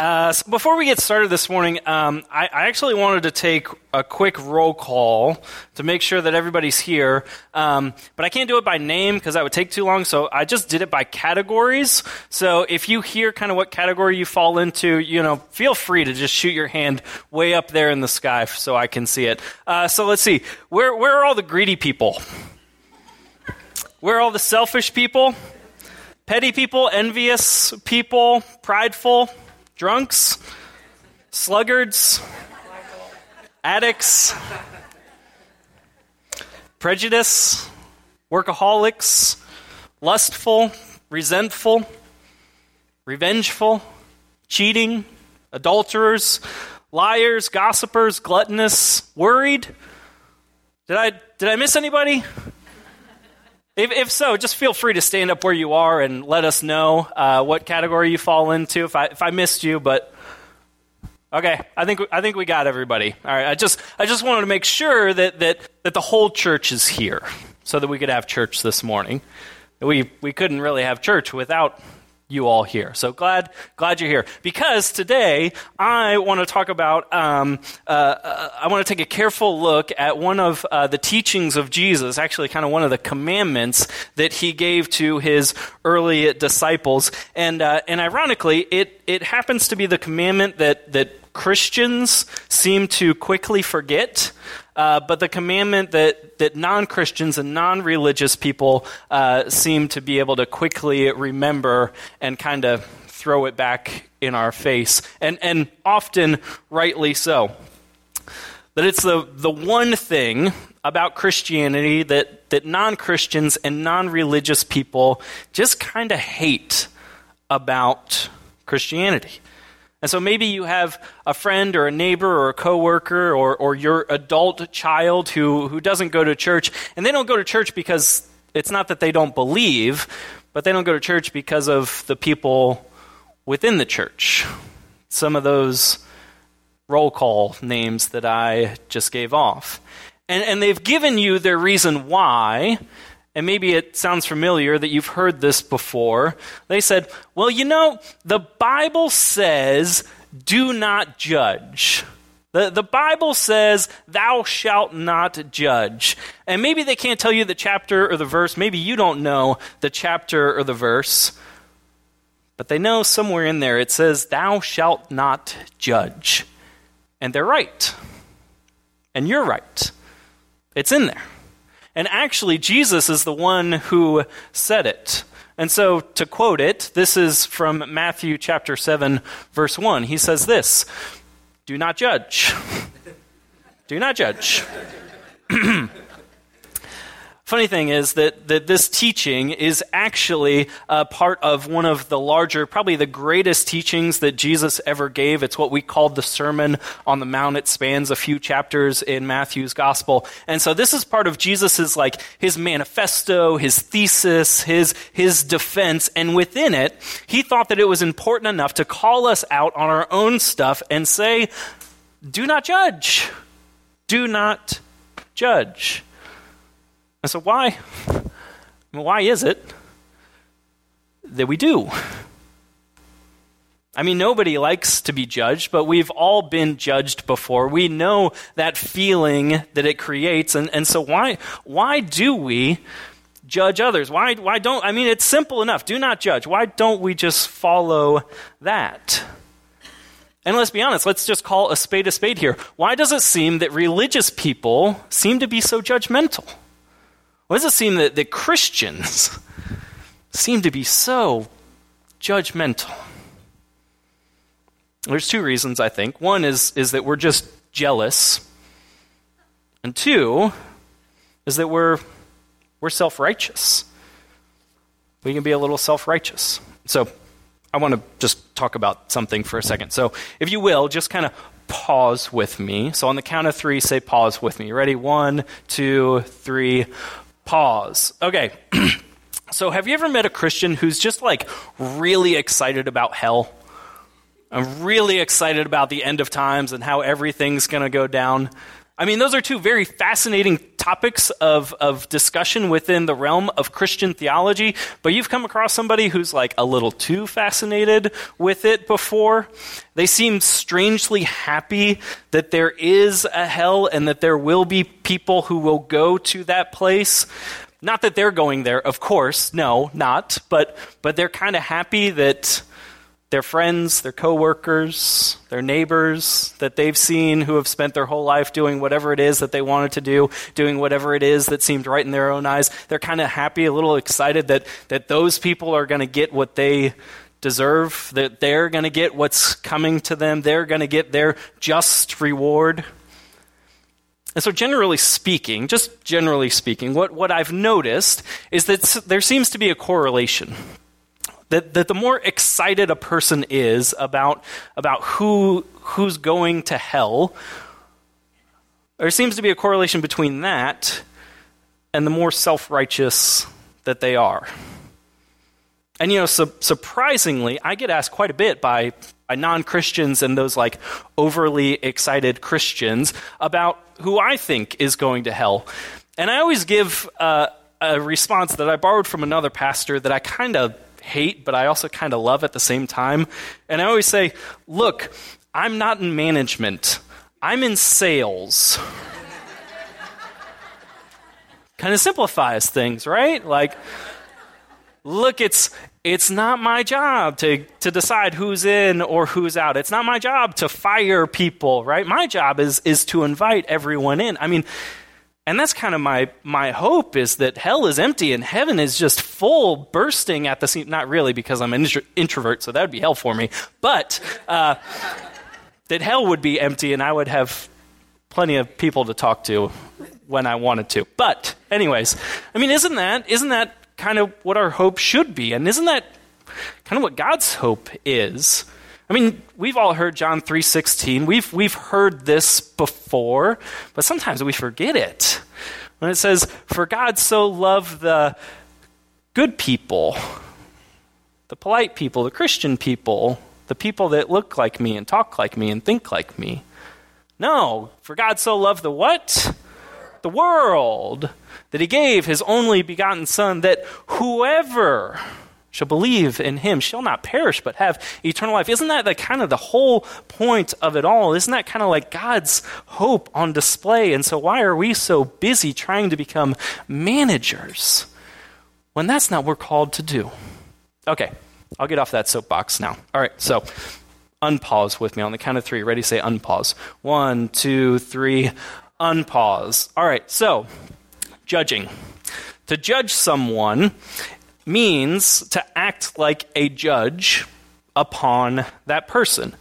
Uh, so before we get started this morning, um, I, I, actually wanted to take a quick roll call to make sure that everybody's here. Um, but I can't do it by name because that would take too long, so I just did it by categories. So if you hear kind of what category you fall into, you know, feel free to just shoot your hand way up there in the sky so I can see it. Uh, so let's see. Where, where are all the greedy people? Where are all the selfish people? Petty people, envious people, prideful? Drunks, sluggards, addicts, prejudice, workaholics, lustful, resentful, revengeful, cheating, adulterers, liars, gossipers, gluttonous, worried. Did I, did I miss anybody? If, if, so, just feel free to stand up where you are and let us know uh, what category you fall into. If I, if I missed you, but okay, I think I think we got everybody. All right, I just I just wanted to make sure that that that the whole church is here, so that we could have church this morning. We we couldn't really have church without you all here. So glad, glad you're here. Because today I want to talk about, um, uh, uh, I want to take a careful look at one of uh, the teachings of Jesus, actually, kind of one of the commandments that he gave to his early disciples. And, uh, and ironically, it, it happens to be the commandment that, that Christians seem to quickly forget. Uh, but the commandment that, that non Christians and non religious people uh, seem to be able to quickly remember and kind of throw it back in our face, and, and often rightly so. That it's the, the one thing about Christianity that, that non Christians and non religious people just kind of hate about Christianity. And so maybe you have a friend or a neighbor or a coworker or, or your adult child who, who doesn't go to church, and they don't go to church because it's not that they don't believe, but they don't go to church because of the people within the church. Some of those roll call names that I just gave off. And, and they've given you their reason why, and maybe it sounds familiar that you've heard this before. They said, Well, you know, the Bible says, do not judge. The, the Bible says, thou shalt not judge. And maybe they can't tell you the chapter or the verse. Maybe you don't know the chapter or the verse. But they know somewhere in there it says, thou shalt not judge. And they're right. And you're right. It's in there. And actually, Jesus is the one who said it. And so, to quote it, this is from Matthew chapter 7, verse 1. He says this Do not judge. Do not judge. Funny thing is that, that this teaching is actually a part of one of the larger, probably the greatest teachings that Jesus ever gave. It's what we called the Sermon on the Mount. It spans a few chapters in Matthew's Gospel. And so this is part of Jesus's, like, his manifesto, his thesis, his, his defense. And within it, he thought that it was important enough to call us out on our own stuff and say, do not judge. Do not judge. And so, why? Why is it that we do? I mean, nobody likes to be judged, but we've all been judged before. We know that feeling that it creates. And, and so, why, why do we judge others? Why, why don't, I mean, it's simple enough. Do not judge. Why don't we just follow that? And let's be honest, let's just call a spade a spade here. Why does it seem that religious people seem to be so judgmental? Why does it seem that, that Christians seem to be so judgmental? There's two reasons, I think. One is, is that we're just jealous. And two is that we're, we're self righteous. We can be a little self righteous. So I want to just talk about something for a second. So, if you will, just kind of pause with me. So, on the count of three, say pause with me. Ready? One, two, three pause. Okay. so, have you ever met a Christian who's just like really excited about hell? I'm really excited about the end of times and how everything's going to go down. I mean, those are two very fascinating topics of, of discussion within the realm of Christian theology, but you've come across somebody who's like a little too fascinated with it before. They seem strangely happy that there is a hell and that there will be people who will go to that place. Not that they're going there, of course, no, not, but, but they're kind of happy that their friends, their coworkers, their neighbors that they've seen who have spent their whole life doing whatever it is that they wanted to do, doing whatever it is that seemed right in their own eyes. They're kind of happy, a little excited that, that those people are going to get what they deserve, that they're going to get what's coming to them, they're going to get their just reward. And so, generally speaking, just generally speaking, what, what I've noticed is that there seems to be a correlation that, that the more excited a person is about, about who, who's going to hell, there seems to be a correlation between that and the more self righteous that they are. And, you know, su- surprisingly, I get asked quite a bit by, by non Christians and those like overly excited Christians about who I think is going to hell. And I always give uh, a response that I borrowed from another pastor that I kind of hate, but I also kind of love at the same time. And I always say, look, I'm not in management, I'm in sales. kind of simplifies things, right? Like, look, it's it's not my job to, to decide who's in or who's out. It's not my job to fire people, right? My job is is to invite everyone in. I mean, and that's kind of my, my hope is that hell is empty and heaven is just full, bursting at the seams. Not really, because I'm an intro- introvert, so that would be hell for me. But uh, that hell would be empty and I would have plenty of people to talk to when I wanted to. But, anyways, I mean, isn't that, isn't that kind of what our hope should be? And isn't that kind of what God's hope is? I mean, we've all heard John 3:16. We've we've heard this before, but sometimes we forget it. When it says, "For God so loved the good people, the polite people, the Christian people, the people that look like me and talk like me and think like me." No, for God so loved the what? The world that he gave his only begotten son that whoever shall believe in him shall not perish but have eternal life. Isn't that the kind of the whole point of it all? Isn't that kind of like God's hope on display? And so why are we so busy trying to become managers when that's not what we're called to do? Okay, I'll get off that soapbox now. All right, so unpause with me on the count of three. Ready? Say unpause. One, two, three, unpause. All right, so judging. To judge someone means to act like a judge upon that person.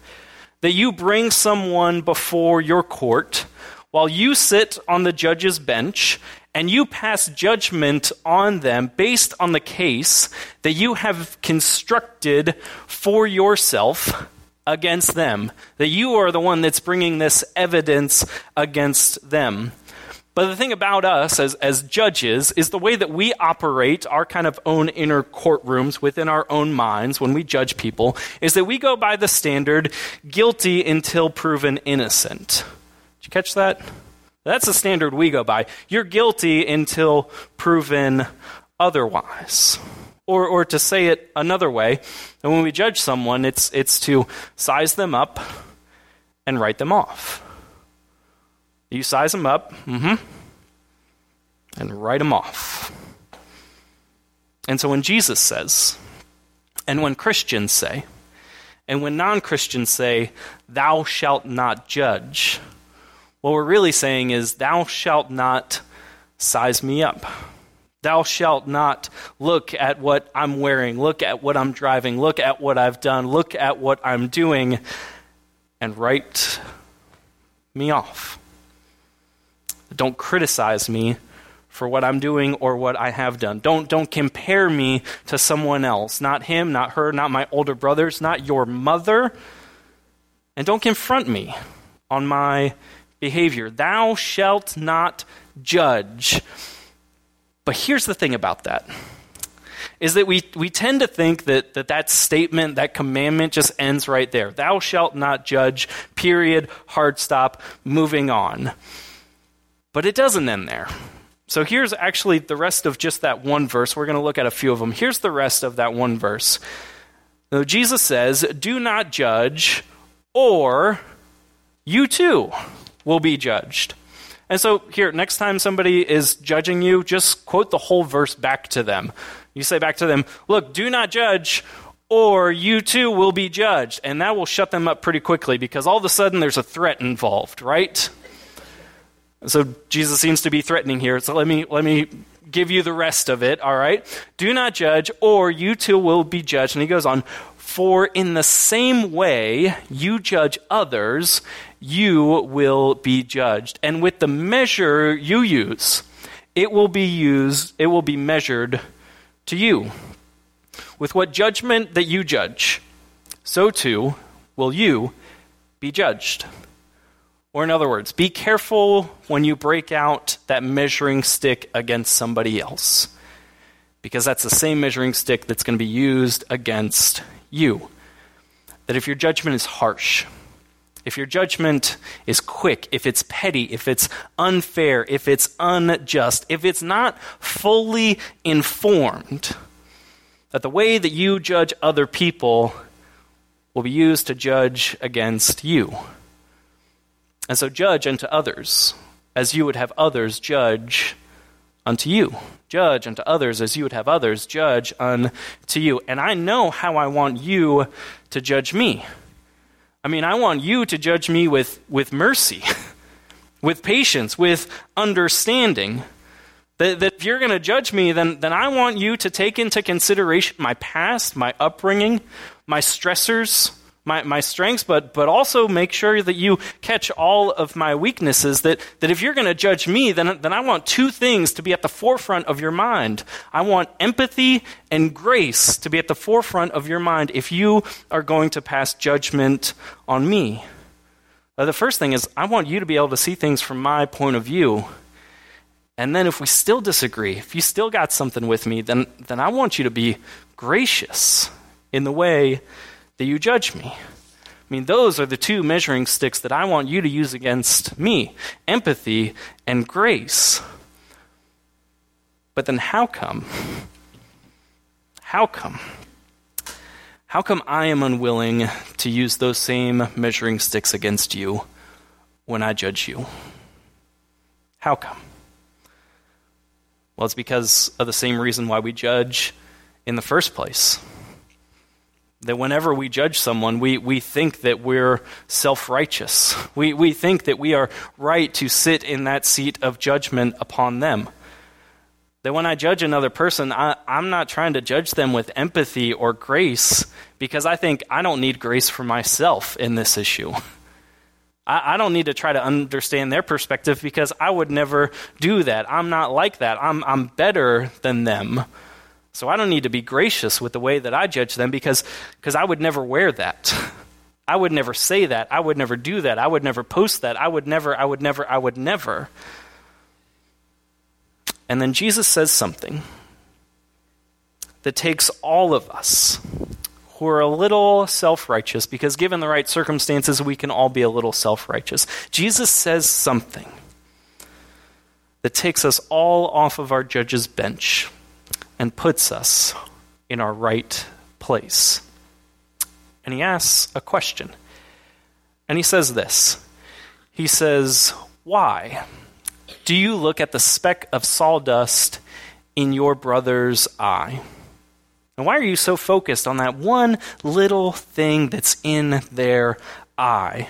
That you bring someone before your court while you sit on the judge's bench and you pass judgment on them based on the case that you have constructed for yourself against them. That you are the one that's bringing this evidence against them. But the thing about us as, as judges is the way that we operate our kind of own inner courtrooms within our own minds when we judge people is that we go by the standard guilty until proven innocent. Did you catch that? That's the standard we go by. You're guilty until proven otherwise. Or, or to say it another way, and when we judge someone, it's, it's to size them up and write them off. You size them up, mm-hmm, and write them off. And so when Jesus says, and when Christians say, and when non Christians say, Thou shalt not judge, what we're really saying is, Thou shalt not size me up. Thou shalt not look at what I'm wearing, look at what I'm driving, look at what I've done, look at what I'm doing, and write me off. Don't criticize me for what I'm doing or what I have done. Don't, don't compare me to someone else. Not him, not her, not my older brothers, not your mother. And don't confront me on my behavior. Thou shalt not judge. But here's the thing about that is that we, we tend to think that, that that statement, that commandment just ends right there. Thou shalt not judge, period, hard stop, moving on. But it doesn't end there. So here's actually the rest of just that one verse. We're going to look at a few of them. Here's the rest of that one verse. So Jesus says, Do not judge, or you too will be judged. And so, here, next time somebody is judging you, just quote the whole verse back to them. You say back to them, Look, do not judge, or you too will be judged. And that will shut them up pretty quickly because all of a sudden there's a threat involved, right? So Jesus seems to be threatening here. So let me let me give you the rest of it, all right? Do not judge or you too will be judged. And he goes on, for in the same way you judge others, you will be judged. And with the measure you use, it will be used, it will be measured to you. With what judgment that you judge, so too will you be judged. Or, in other words, be careful when you break out that measuring stick against somebody else, because that's the same measuring stick that's going to be used against you. That if your judgment is harsh, if your judgment is quick, if it's petty, if it's unfair, if it's unjust, if it's not fully informed, that the way that you judge other people will be used to judge against you. And so judge unto others as you would have others judge unto you. Judge unto others as you would have others judge unto you. And I know how I want you to judge me. I mean, I want you to judge me with, with mercy, with patience, with understanding. That, that if you're going to judge me, then, then I want you to take into consideration my past, my upbringing, my stressors, my, my strengths, but, but also make sure that you catch all of my weaknesses. That, that if you're going to judge me, then, then I want two things to be at the forefront of your mind. I want empathy and grace to be at the forefront of your mind if you are going to pass judgment on me. Uh, the first thing is, I want you to be able to see things from my point of view. And then if we still disagree, if you still got something with me, then, then I want you to be gracious in the way that you judge me. I mean, those are the two measuring sticks that I want you to use against me empathy and grace. But then, how come? How come? How come I am unwilling to use those same measuring sticks against you when I judge you? How come? Well, it's because of the same reason why we judge in the first place. That whenever we judge someone, we, we think that we're self righteous. We, we think that we are right to sit in that seat of judgment upon them. That when I judge another person, I, I'm not trying to judge them with empathy or grace because I think I don't need grace for myself in this issue. I, I don't need to try to understand their perspective because I would never do that. I'm not like that. I'm, I'm better than them. So I don't need to be gracious with the way that I judge them because because I would never wear that. I would never say that. I would never do that. I would never post that. I would never, I would never, I would never. And then Jesus says something that takes all of us who are a little self righteous, because given the right circumstances, we can all be a little self righteous. Jesus says something that takes us all off of our judge's bench and puts us in our right place. And he asks a question. And he says this He says, Why do you look at the speck of sawdust in your brother's eye? And why are you so focused on that one little thing that's in their eye?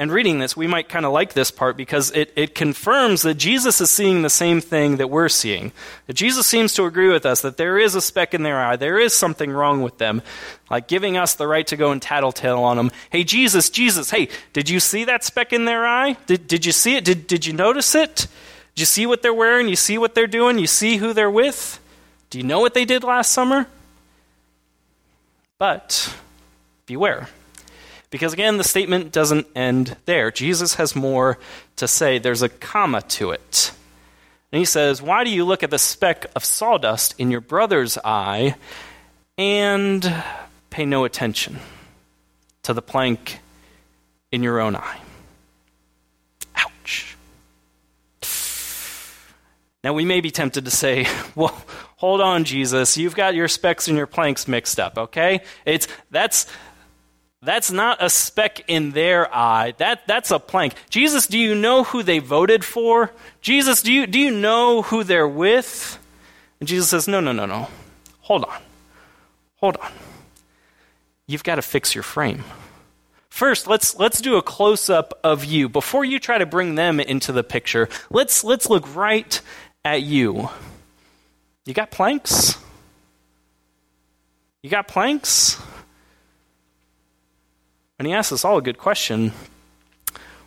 And reading this, we might kind of like this part because it, it confirms that Jesus is seeing the same thing that we're seeing. That Jesus seems to agree with us that there is a speck in their eye, there is something wrong with them, like giving us the right to go and tattletale on them. Hey, Jesus, Jesus, hey, did you see that speck in their eye? Did, did you see it? Did, did you notice it? Did you see what they're wearing? You see what they're doing? You see who they're with? Do you know what they did last summer? But beware. Because again, the statement doesn't end there. Jesus has more to say. There's a comma to it. And he says, Why do you look at the speck of sawdust in your brother's eye and pay no attention to the plank in your own eye? Ouch. Now, we may be tempted to say, well, hold on, Jesus, you've got your specks and your planks mixed up, okay? It's, that's, that's not a speck in their eye. That, that's a plank. Jesus, do you know who they voted for? Jesus, do you, do you know who they're with? And Jesus says, no, no, no, no. Hold on. Hold on. You've got to fix your frame. First, let's let's do a close up of you before you try to bring them into the picture. Let's let's look right at you. You got planks? You got planks? And he asks us all a good question.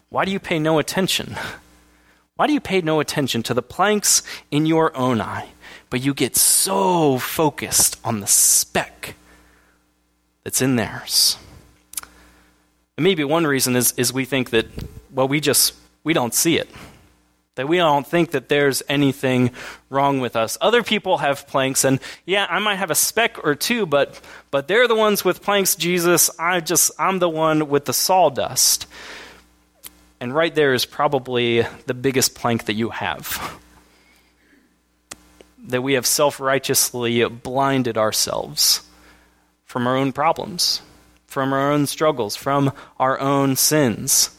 Why do you pay no attention? Why do you pay no attention to the planks in your own eye, but you get so focused on the speck that's in theirs? And maybe one reason is, is we think that, well, we just, we don't see it. That we don't think that there's anything wrong with us. Other people have planks, and yeah, I might have a speck or two, but, but they're the ones with planks, Jesus. I just, I'm the one with the sawdust. And right there is probably the biggest plank that you have. That we have self righteously blinded ourselves from our own problems, from our own struggles, from our own sins.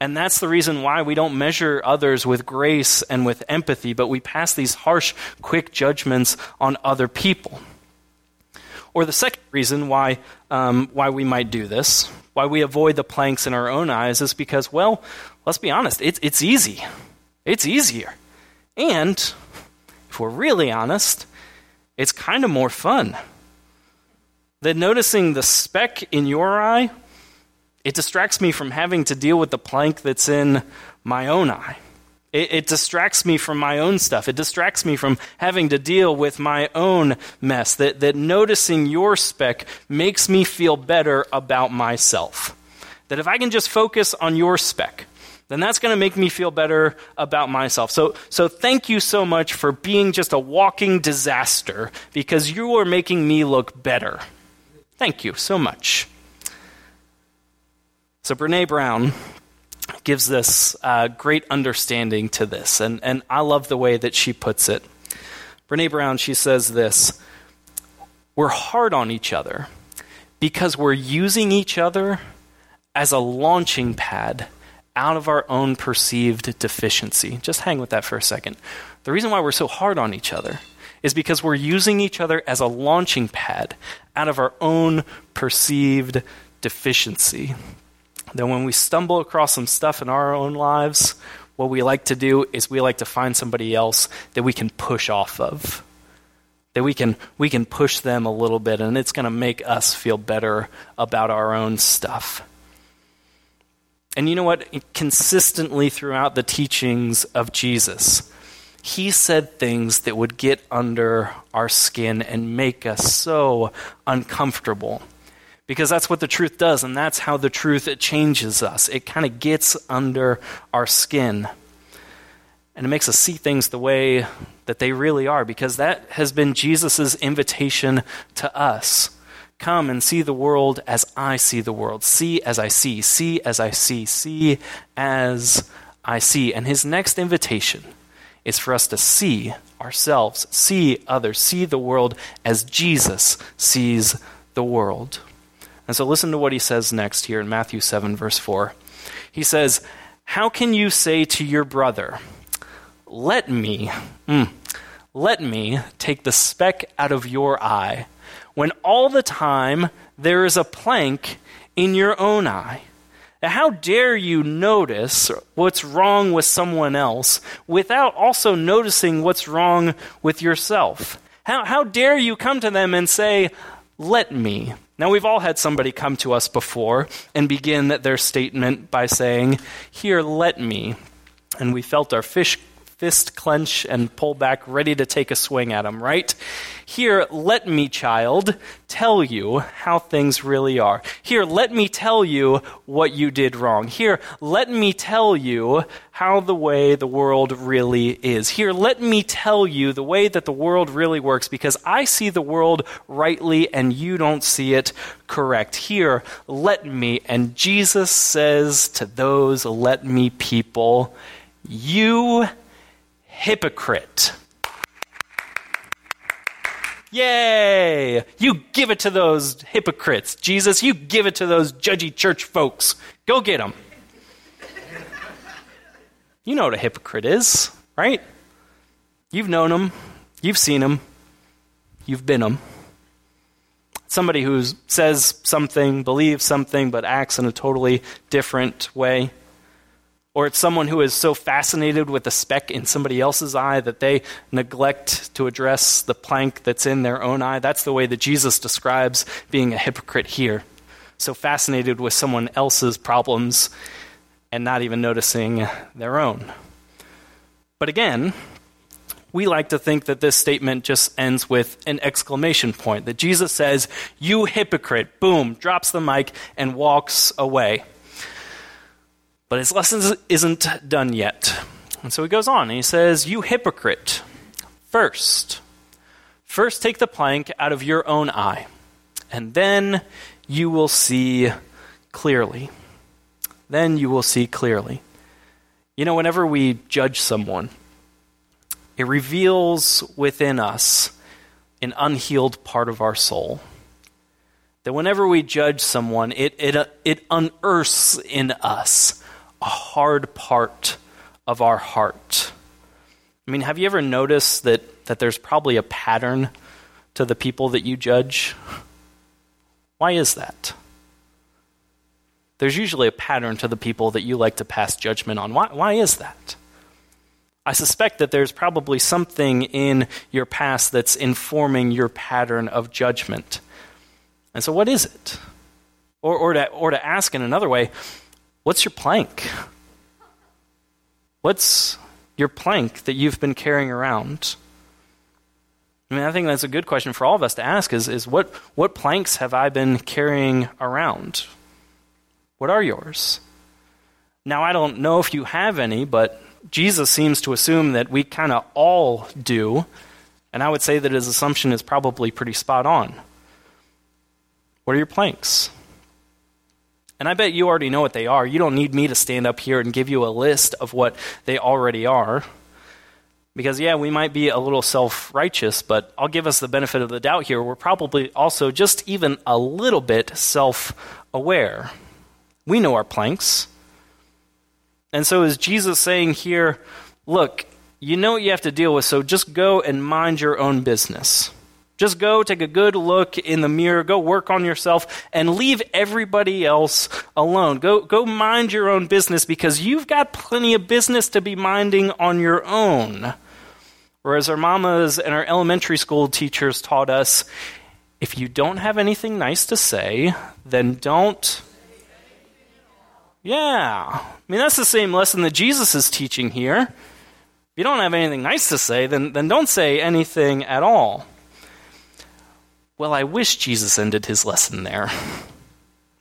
And that's the reason why we don't measure others with grace and with empathy, but we pass these harsh, quick judgments on other people. Or the second reason why, um, why we might do this, why we avoid the planks in our own eyes, is because, well, let's be honest, it's, it's easy. It's easier. And, if we're really honest, it's kind of more fun. That noticing the speck in your eye it distracts me from having to deal with the plank that's in my own eye. It, it, distracts me from my own stuff. It distracts me from having to deal with my own mess. That, that noticing your speck makes me feel better about myself. That if I can just focus on your speck, then that's going to make me feel better about myself. So, so thank you so much for being just a walking disaster because you are making me look better. Thank you so much. So, Brene Brown gives this uh, great understanding to this, and, and I love the way that she puts it. Brene Brown, she says this We're hard on each other because we're using each other as a launching pad out of our own perceived deficiency. Just hang with that for a second. The reason why we're so hard on each other is because we're using each other as a launching pad out of our own perceived deficiency that when we stumble across some stuff in our own lives, what we like to do is we like to find somebody else that we can push off of. That we can we can push them a little bit and it's going to make us feel better about our own stuff. And you know what? Consistently throughout the teachings of Jesus, he said things that would get under our skin and make us so uncomfortable because that's what the truth does, and that's how the truth it changes us. It kind of gets under our skin. And it makes us see things the way that they really are, because that has been Jesus' invitation to us. Come and see the world as I see the world. See as I see. See as I see. See as I see. And his next invitation is for us to see ourselves, see others, see the world as Jesus sees the world. And so listen to what he says next here in Matthew 7, verse 4. He says, How can you say to your brother, Let me, mm, let me take the speck out of your eye, when all the time there is a plank in your own eye? Now, how dare you notice what's wrong with someone else without also noticing what's wrong with yourself? How, how dare you come to them and say, Let me? Now, we've all had somebody come to us before and begin their statement by saying, Here, let me. And we felt our fish fist clench and pull back, ready to take a swing at him, right? Here, let me, child, tell you how things really are. Here, let me tell you what you did wrong. Here, let me tell you how the way the world really is. Here, let me tell you the way that the world really works because I see the world rightly and you don't see it correct. Here, let me. And Jesus says to those let me people, you hypocrite. Yay! You give it to those hypocrites. Jesus, you give it to those judgy church folks. Go get them. You know what a hypocrite is, right? You've known them, you've seen them, you've been them. Somebody who says something, believes something, but acts in a totally different way. Or it's someone who is so fascinated with the speck in somebody else's eye that they neglect to address the plank that's in their own eye. That's the way that Jesus describes being a hypocrite here. So fascinated with someone else's problems and not even noticing their own. But again, we like to think that this statement just ends with an exclamation point. That Jesus says, You hypocrite, boom, drops the mic and walks away. But his lesson isn't done yet. And so he goes on and he says, You hypocrite, first, first take the plank out of your own eye, and then you will see clearly. Then you will see clearly. You know, whenever we judge someone, it reveals within us an unhealed part of our soul. That whenever we judge someone, it, it, it unearths in us a hard part of our heart. I mean, have you ever noticed that, that there's probably a pattern to the people that you judge? Why is that? There's usually a pattern to the people that you like to pass judgment on. Why, why is that? I suspect that there's probably something in your past that's informing your pattern of judgment. And so, what is it? Or, or, to, or to ask in another way, what's your plank? What's your plank that you've been carrying around? I mean, I think that's a good question for all of us to ask is, is what, what planks have I been carrying around? What are yours? Now, I don't know if you have any, but Jesus seems to assume that we kind of all do, and I would say that his assumption is probably pretty spot on. What are your planks? And I bet you already know what they are. You don't need me to stand up here and give you a list of what they already are. Because, yeah, we might be a little self righteous, but I'll give us the benefit of the doubt here. We're probably also just even a little bit self aware. We know our planks. And so, is Jesus saying here, look, you know what you have to deal with, so just go and mind your own business. Just go take a good look in the mirror, go work on yourself, and leave everybody else alone. Go, go mind your own business because you've got plenty of business to be minding on your own. Whereas our mamas and our elementary school teachers taught us if you don't have anything nice to say, then don't yeah. I mean, that's the same lesson that Jesus is teaching here. If you don't have anything nice to say, then, then don't say anything at all. Well, I wish Jesus ended his lesson there.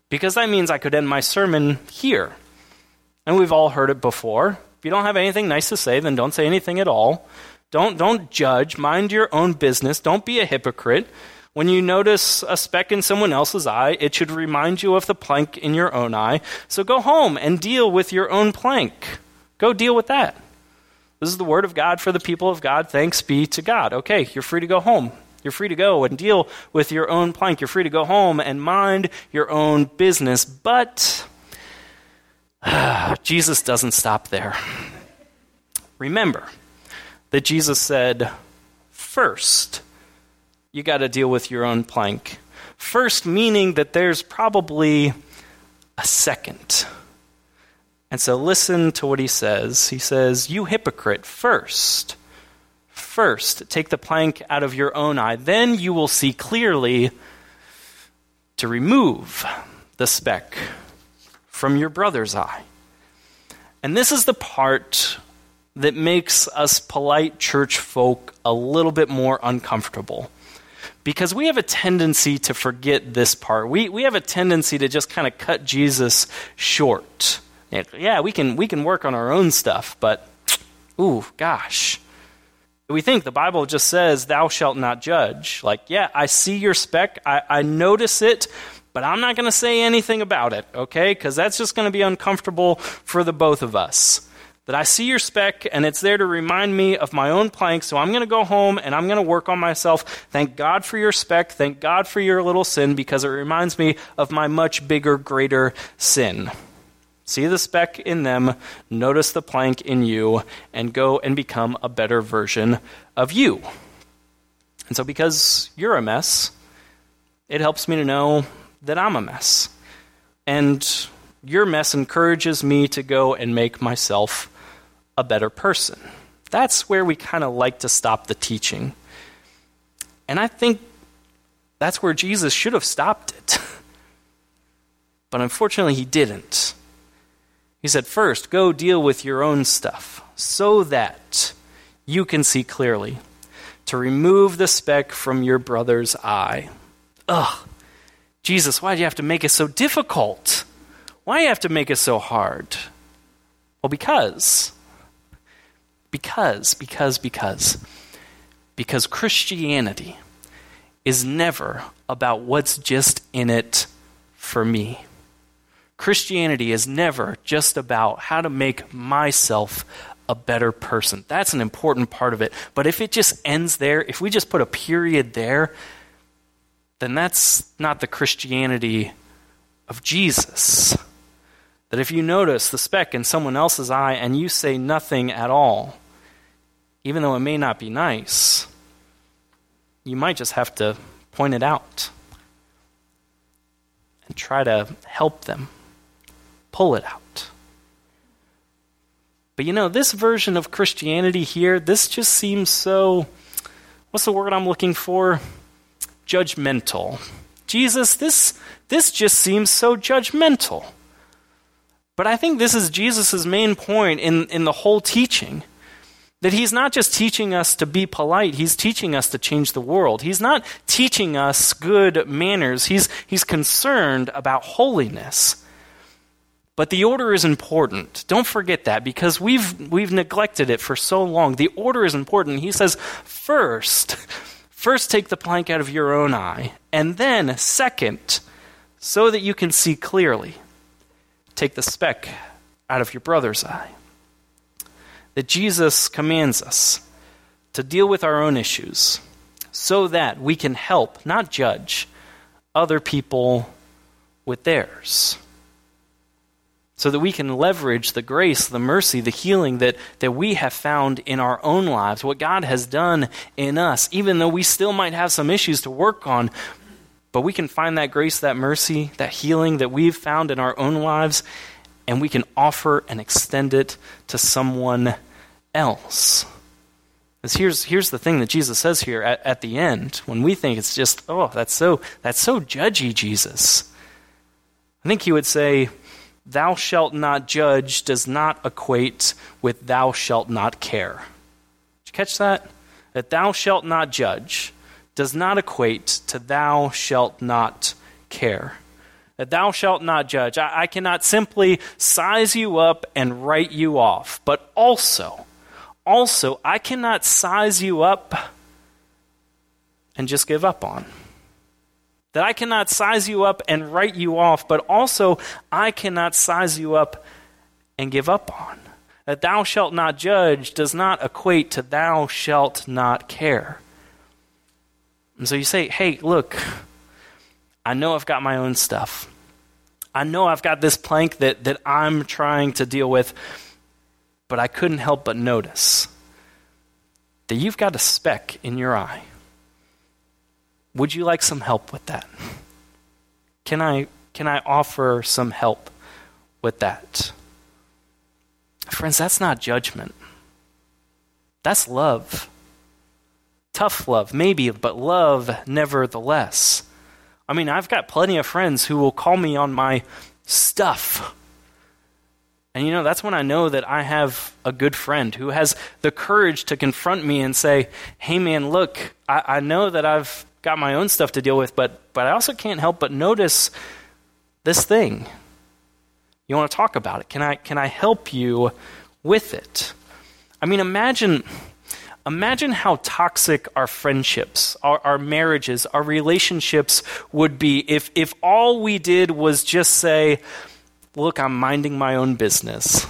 Because that means I could end my sermon here. And we've all heard it before. If you don't have anything nice to say, then don't say anything at all. Don't, don't judge. Mind your own business. Don't be a hypocrite. When you notice a speck in someone else's eye, it should remind you of the plank in your own eye. So go home and deal with your own plank. Go deal with that. This is the word of God for the people of God. Thanks be to God. Okay, you're free to go home. You're free to go and deal with your own plank. You're free to go home and mind your own business. But Jesus doesn't stop there. Remember that Jesus said, first, you got to deal with your own plank. First, meaning that there's probably a second. And so listen to what he says. He says, You hypocrite, first, first, take the plank out of your own eye. Then you will see clearly to remove the speck from your brother's eye. And this is the part that makes us polite church folk a little bit more uncomfortable because we have a tendency to forget this part. We, we have a tendency to just kind of cut Jesus short. Yeah, we can, we can work on our own stuff, but, ooh, gosh. We think the Bible just says, Thou shalt not judge. Like, yeah, I see your speck, I, I notice it, but I'm not going to say anything about it, okay? Because that's just going to be uncomfortable for the both of us. that I see your speck and it's there to remind me of my own plank. So I'm going to go home and I'm going to work on myself. Thank God for your speck. Thank God for your little sin because it reminds me of my much bigger, greater sin. See the speck in them, notice the plank in you, and go and become a better version of you. And so, because you're a mess, it helps me to know that I'm a mess. And your mess encourages me to go and make myself a better person. That's where we kind of like to stop the teaching. And I think that's where Jesus should have stopped it. but unfortunately, he didn't. He said, First, go deal with your own stuff so that you can see clearly, to remove the speck from your brother's eye. Ugh, Jesus, why do you have to make it so difficult? Why do you have to make it so hard? Well, because because, because, because. Because Christianity is never about what's just in it for me. Christianity is never just about how to make myself a better person. That's an important part of it. But if it just ends there, if we just put a period there, then that's not the Christianity of Jesus. That if you notice the speck in someone else's eye and you say nothing at all, even though it may not be nice, you might just have to point it out and try to help them pull it out. But you know, this version of Christianity here, this just seems so, what's the word I'm looking for? Judgmental. Jesus, this, this just seems so judgmental. But I think this is Jesus' main point in, in the whole teaching. That he's not just teaching us to be polite, he's teaching us to change the world. He's not teaching us good manners, he's, he's concerned about holiness. But the order is important. Don't forget that because we've, we've neglected it for so long. The order is important. He says, first, first take the plank out of your own eye, and then, second, so that you can see clearly take the speck out of your brother's eye. That Jesus commands us to deal with our own issues so that we can help, not judge, other people with theirs. So that we can leverage the grace, the mercy, the healing that, that we have found in our own lives, what God has done in us, even though we still might have some issues to work on, but we can find that grace, that mercy, that healing that we've found in our own lives, and we can offer and extend it to someone else. Because here's, here's the thing that Jesus says here at, at the end when we think it's just, oh, that's so, that's so judgy, Jesus. I think he would say, Thou shalt not judge does not equate with thou shalt not care. Did you catch that? That thou shalt not judge does not equate to thou shalt not care. That thou shalt not judge. I, I cannot simply size you up and write you off, but also, also, I cannot size you up and just give up on. That I cannot size you up and write you off, but also I cannot size you up and give up on. That thou shalt not judge does not equate to thou shalt not care. And so you say, hey, look, I know I've got my own stuff. I know I've got this plank that, that I'm trying to deal with, but I couldn't help but notice that you've got a speck in your eye. Would you like some help with that? Can I, can I offer some help with that? Friends, that's not judgment. That's love. Tough love, maybe, but love nevertheless. I mean, I've got plenty of friends who will call me on my stuff. And you know, that's when I know that I have a good friend who has the courage to confront me and say, hey man, look, I, I know that I've got my own stuff to deal with, but, but I also can't help but notice this thing. You want to talk about it? Can I, can I help you with it? I mean, imagine Imagine how toxic our friendships, our, our, marriages, our relationships would be if, if all we did was just say, Look, I'm minding my own business.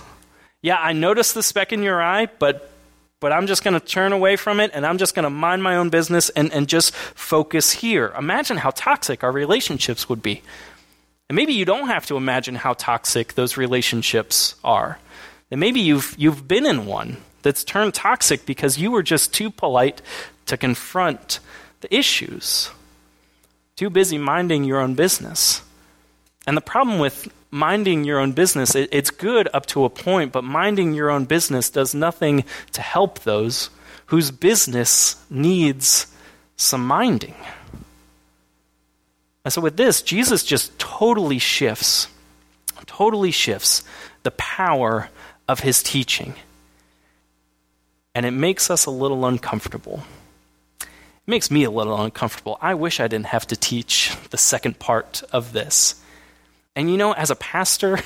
Yeah, I noticed the speck in your eye, but but I'm just going to turn away from it and I'm just going to mind my own business and, and just focus here. Imagine how toxic our relationships would be. And maybe you don't have to imagine how toxic those relationships are. And maybe you've, you've been in one that's turned toxic because you were just too polite to confront the issues, too busy minding your own business. And the problem with minding your own business, it, it's good up to a point, but minding your own business does nothing to help those whose business needs some minding. And so, with this, Jesus just totally shifts, totally shifts the power of his teaching. And it makes us a little uncomfortable. It makes me a little uncomfortable. I wish I didn't have to teach the second part of this. And you know, as a pastor,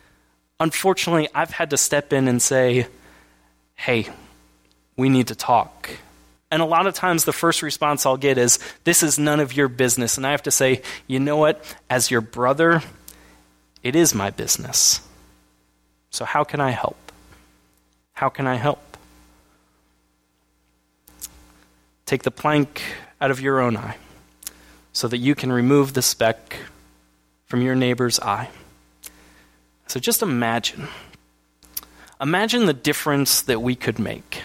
unfortunately, I've had to step in and say, hey, we need to talk. And a lot of times, the first response I'll get is, This is none of your business. And I have to say, You know what? As your brother, it is my business. So, how can I help? How can I help? Take the plank out of your own eye so that you can remove the speck from your neighbor's eye. So just imagine. Imagine the difference that we could make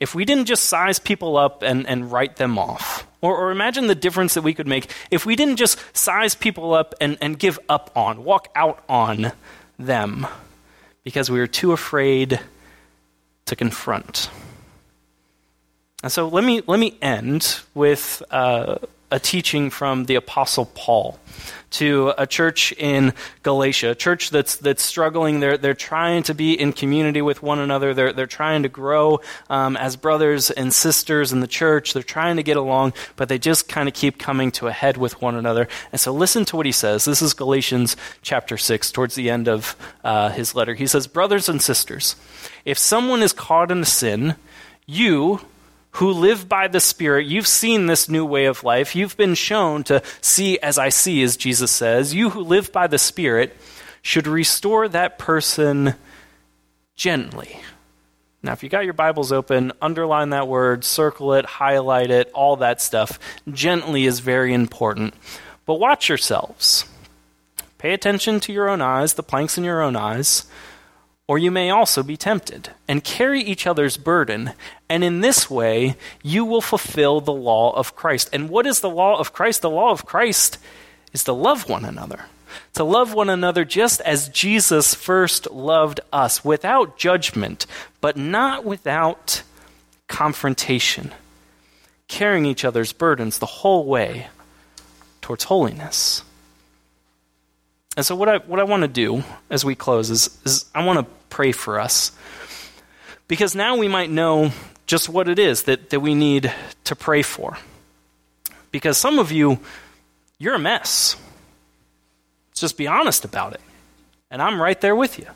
if we didn't just size people up and, and write them off. Or, or imagine the difference that we could make if we didn't just size people up and, and give up on, walk out on them because we were too afraid to confront. And so let me, let me end with uh, a teaching from the Apostle Paul to a church in Galatia, a church that's, that's struggling. They're, they're trying to be in community with one another. They're, they're trying to grow um, as brothers and sisters in the church. They're trying to get along, but they just kind of keep coming to a head with one another. And so listen to what he says. This is Galatians chapter 6, towards the end of uh, his letter. He says, Brothers and sisters, if someone is caught in a sin, you, who live by the Spirit, you've seen this new way of life. You've been shown to see as I see, as Jesus says. You who live by the Spirit should restore that person gently. Now, if you got your Bibles open, underline that word, circle it, highlight it, all that stuff. Gently is very important. But watch yourselves. Pay attention to your own eyes, the planks in your own eyes or you may also be tempted, and carry each other's burden, and in this way you will fulfill the law of Christ. And what is the law of Christ? The law of Christ is to love one another. To love one another just as Jesus first loved us, without judgment, but not without confrontation, carrying each other's burdens the whole way towards holiness. And so, what I, what I want to do as we close is, is I want to pray for us. Because now we might know just what it is that, that we need to pray for. Because some of you, you're a mess. Let's just be honest about it. And I'm right there with you. I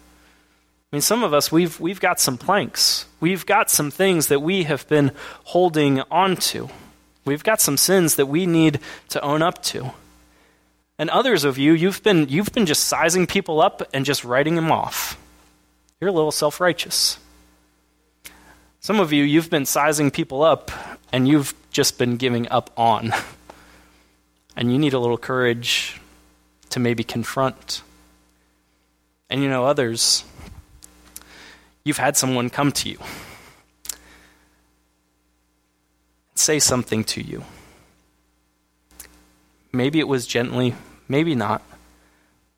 mean, some of us, we've, we've got some planks. We've got some things that we have been holding on to. We've got some sins that we need to own up to. And others of you, you've been, you've been just sizing people up and just writing them off. You're a little self righteous. Some of you, you've been sizing people up and you've just been giving up on. And you need a little courage to maybe confront. And you know, others, you've had someone come to you and say something to you. Maybe it was gently, Maybe not.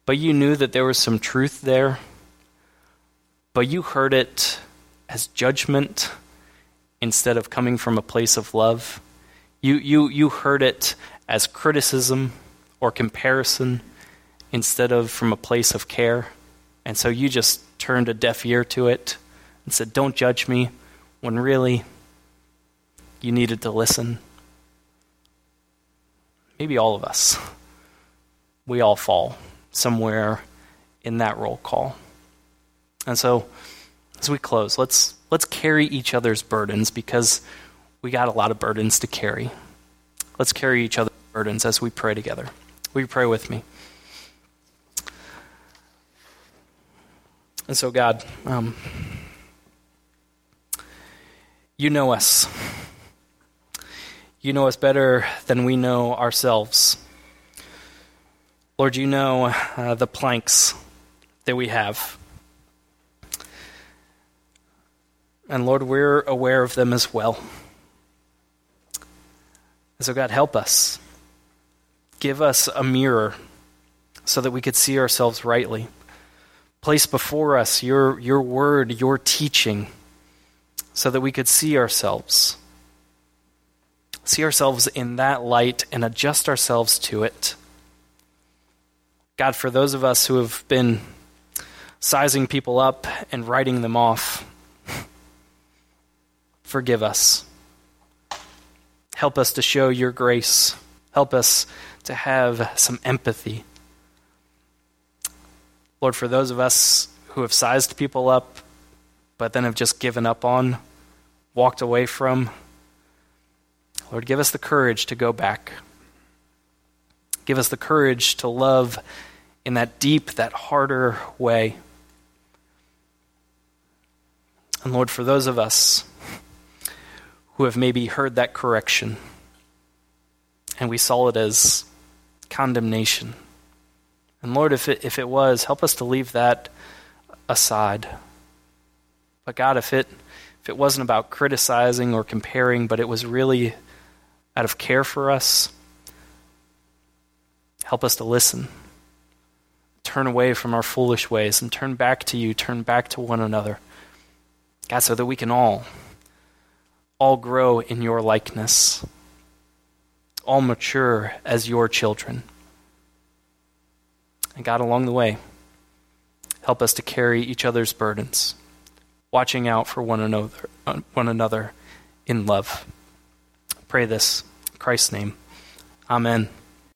But you knew that there was some truth there. But you heard it as judgment instead of coming from a place of love. You, you, you heard it as criticism or comparison instead of from a place of care. And so you just turned a deaf ear to it and said, Don't judge me, when really you needed to listen. Maybe all of us we all fall somewhere in that roll call. And so, as we close, let's let's carry each other's burdens because we got a lot of burdens to carry. Let's carry each other's burdens as we pray together. Will you pray with me? And so, God, um, you know us. You know us better than we know ourselves. Lord, you know uh, the planks that we have. And Lord, we're aware of them as well. So, God, help us. Give us a mirror so that we could see ourselves rightly. Place before us your, your word, your teaching, so that we could see ourselves. See ourselves in that light and adjust ourselves to it. God, for those of us who have been sizing people up and writing them off, forgive us. Help us to show your grace. Help us to have some empathy. Lord, for those of us who have sized people up, but then have just given up on, walked away from, Lord, give us the courage to go back. Give us the courage to love in that deep, that harder way. And Lord, for those of us who have maybe heard that correction and we saw it as condemnation. And Lord, if it, if it was, help us to leave that aside. But God, if it, if it wasn't about criticizing or comparing, but it was really out of care for us, help us to listen. Turn away from our foolish ways and turn back to you, turn back to one another. God, so that we can all all grow in your likeness, all mature as your children. And God, along the way, help us to carry each other's burdens, watching out for one another, one another in love. Pray this in Christ's name. Amen.